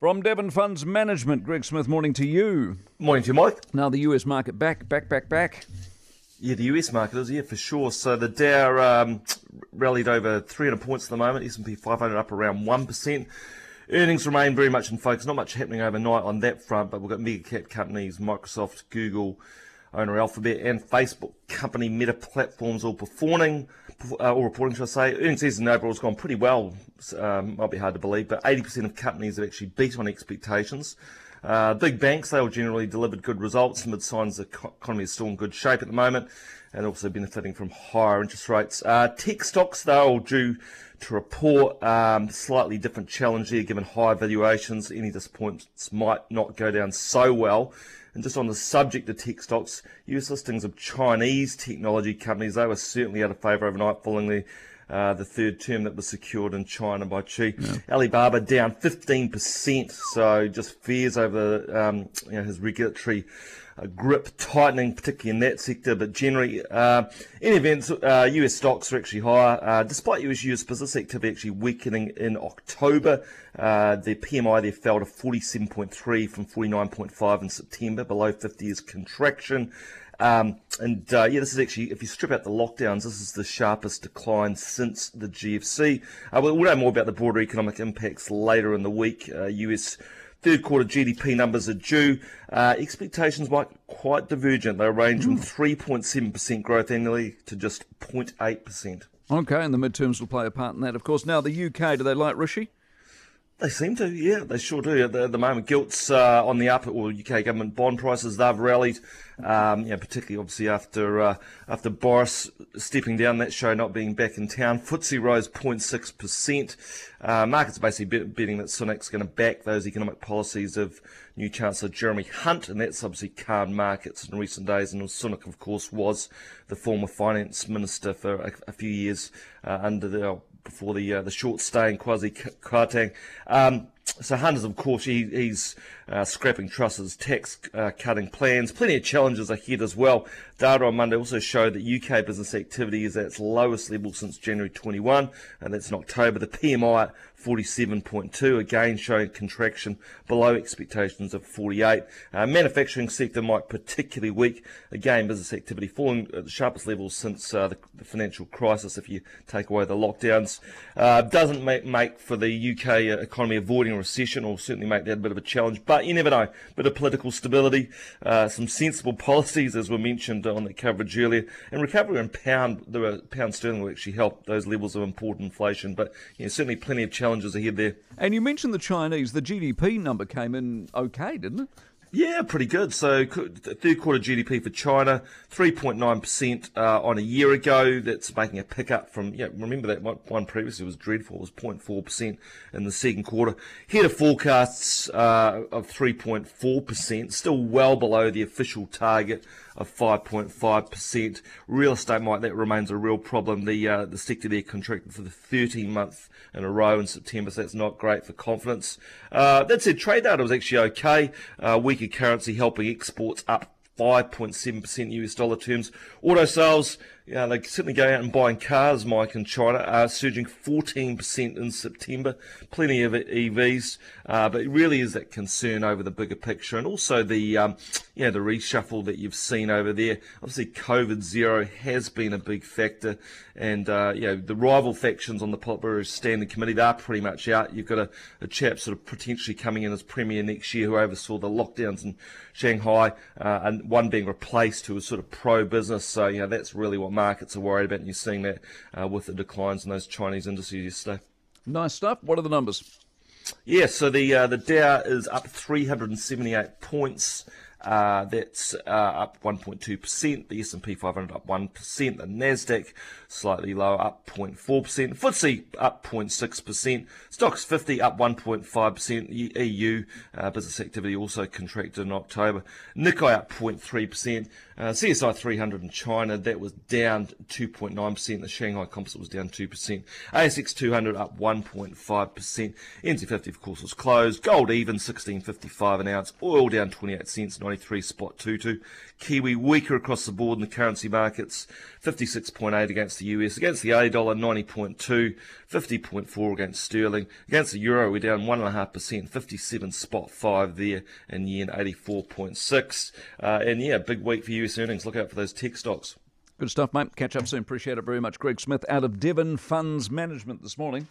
From Devon Funds Management, Greg Smith, morning to you. Morning to you, Mike. Now the US market back, back, back, back. Yeah, the US market is, yeah, for sure. So the Dow um, rallied over 300 points at the moment, S&P 500 up around 1%. Earnings remain very much in focus. Not much happening overnight on that front, but we've got mega cap companies, Microsoft, Google, owner Alphabet, and Facebook company Meta Platforms all performing, uh, all reporting, should I say. Earnings season overall has gone pretty well. Um, might be hard to believe, but 80% of companies have actually beat on expectations. Uh, big banks, they all generally delivered good results amid signs the economy is still in good shape at the moment and also benefiting from higher interest rates. Uh, tech stocks, they're all due to report um, slightly different challenge here given high valuations. Any disappointments might not go down so well. And just on the subject of tech stocks, US listings of Chinese technology companies, they were certainly out of favour overnight following the uh, the third term that was secured in China by Xi. Yeah. Alibaba down 15%, so just fears over um, you know, his regulatory grip tightening, particularly in that sector. But generally, uh, in events, uh, US stocks are actually higher, uh, despite US, US business activity actually weakening in October. Uh, the PMI there fell to 47.3 from 49.5 in September, below 50 is contraction. Um, and uh, yeah, this is actually, if you strip out the lockdowns, this is the sharpest decline since the GFC. Uh, we'll know more about the broader economic impacts later in the week. Uh, US third quarter GDP numbers are due. Uh, expectations might quite divergent. They range from 3.7% growth annually to just 0.8%. Okay, and the midterms will play a part in that, of course. Now, the UK, do they like Rishi? They seem to, yeah, they sure do. At the, at the moment, gilts uh, on the up, or UK government bond prices, they've rallied. Um, yeah, particularly obviously after uh, after Boris stepping down that show, not being back in town. FTSE rose 0.6 percent. Uh, markets basically betting that Sunak's going to back those economic policies of new Chancellor Jeremy Hunt, and that's obviously calmed markets in recent days. And Sunak, of course, was the former finance minister for a, a few years uh, under the before the uh, the short stay in Kwasi Kwarteng. Um, so Hunters, of course, he, he's uh, scrapping Truss's tax uh, cutting plans. Plenty of challenges ahead as well. Data on Monday also showed that UK business activity is at its lowest level since January 21, and that's in October. The PMI at 47.2, again showing contraction below expectations of 48. Uh, manufacturing sector might particularly weak. Again, business activity falling at the sharpest levels since uh, the, the, financial crisis. If you take away the lockdowns, uh, doesn't make, make for the UK economy avoiding a recession, or certainly make that a bit of a challenge. But you never know. Bit of political stability, uh, some sensible policies, as were mentioned on the coverage earlier, and recovery in pound, the pound sterling will actually help those levels of important inflation. But you know, certainly plenty of challenges ahead there. And you mentioned the Chinese. The GDP number came in okay, didn't it? Yeah, pretty good. So third quarter GDP for China, 3.9% uh, on a year ago. That's making a pickup from, yeah, remember that one previously was dreadful. It was 0.4% in the second quarter. Here to forecasts uh, of 3.4%, still well below the official target of 5.5%. Real estate might, that remains a real problem. The, uh, the sector there contracted for the 13th month in a row in September, so that's not great for confidence. Uh, that said, trade data was actually okay. Uh, weaker currency helping exports up 5.7% US dollar terms. Auto sales, yeah, they certainly going out and buying cars, Mike, in China, are surging 14% in September. Plenty of EVs, uh, but it really is that concern over the bigger picture and also the, um, the reshuffle that you've seen over there. Obviously, COVID zero has been a big factor, and uh, you know the rival factions on the Politburo Standing Committee they are pretty much out. You've got a, a chap sort of potentially coming in as premier next year who oversaw the lockdowns in Shanghai, uh, and one being replaced who was sort of pro-business. So you know that's really what markets are worried about, and you're seeing that uh, with the declines in those Chinese indices yesterday. Nice stuff. What are the numbers? Yeah, so the uh, the Dow is up 378 points. Uh, that's uh, up 1.2%. The S&P 500 up 1%. The Nasdaq slightly lower, up 0.4%. FTSE up 0.6%. Stoxx 50 up 1.5%. EU uh, business activity also contracted in October. Nikkei up 0.3%. Uh, CSI 300 in China, that was down 2.9%. The Shanghai Composite was down 2%. ASX 200 up 1.5%. NZ50, of course, was closed. Gold even 16.55 an ounce. Oil down 28 cents. 93 spot 22. Kiwi weaker across the board in the currency markets, 56.8 against the US, against the A dollar 90.2, 50.4 against sterling, against the euro we're down 1.5%, 57 spot 5 there, and yen 84.6. Uh, and yeah, big week for US earnings. Look out for those tech stocks. Good stuff, mate. Catch up soon. Appreciate it very much. Greg Smith out of Devon Funds Management this morning.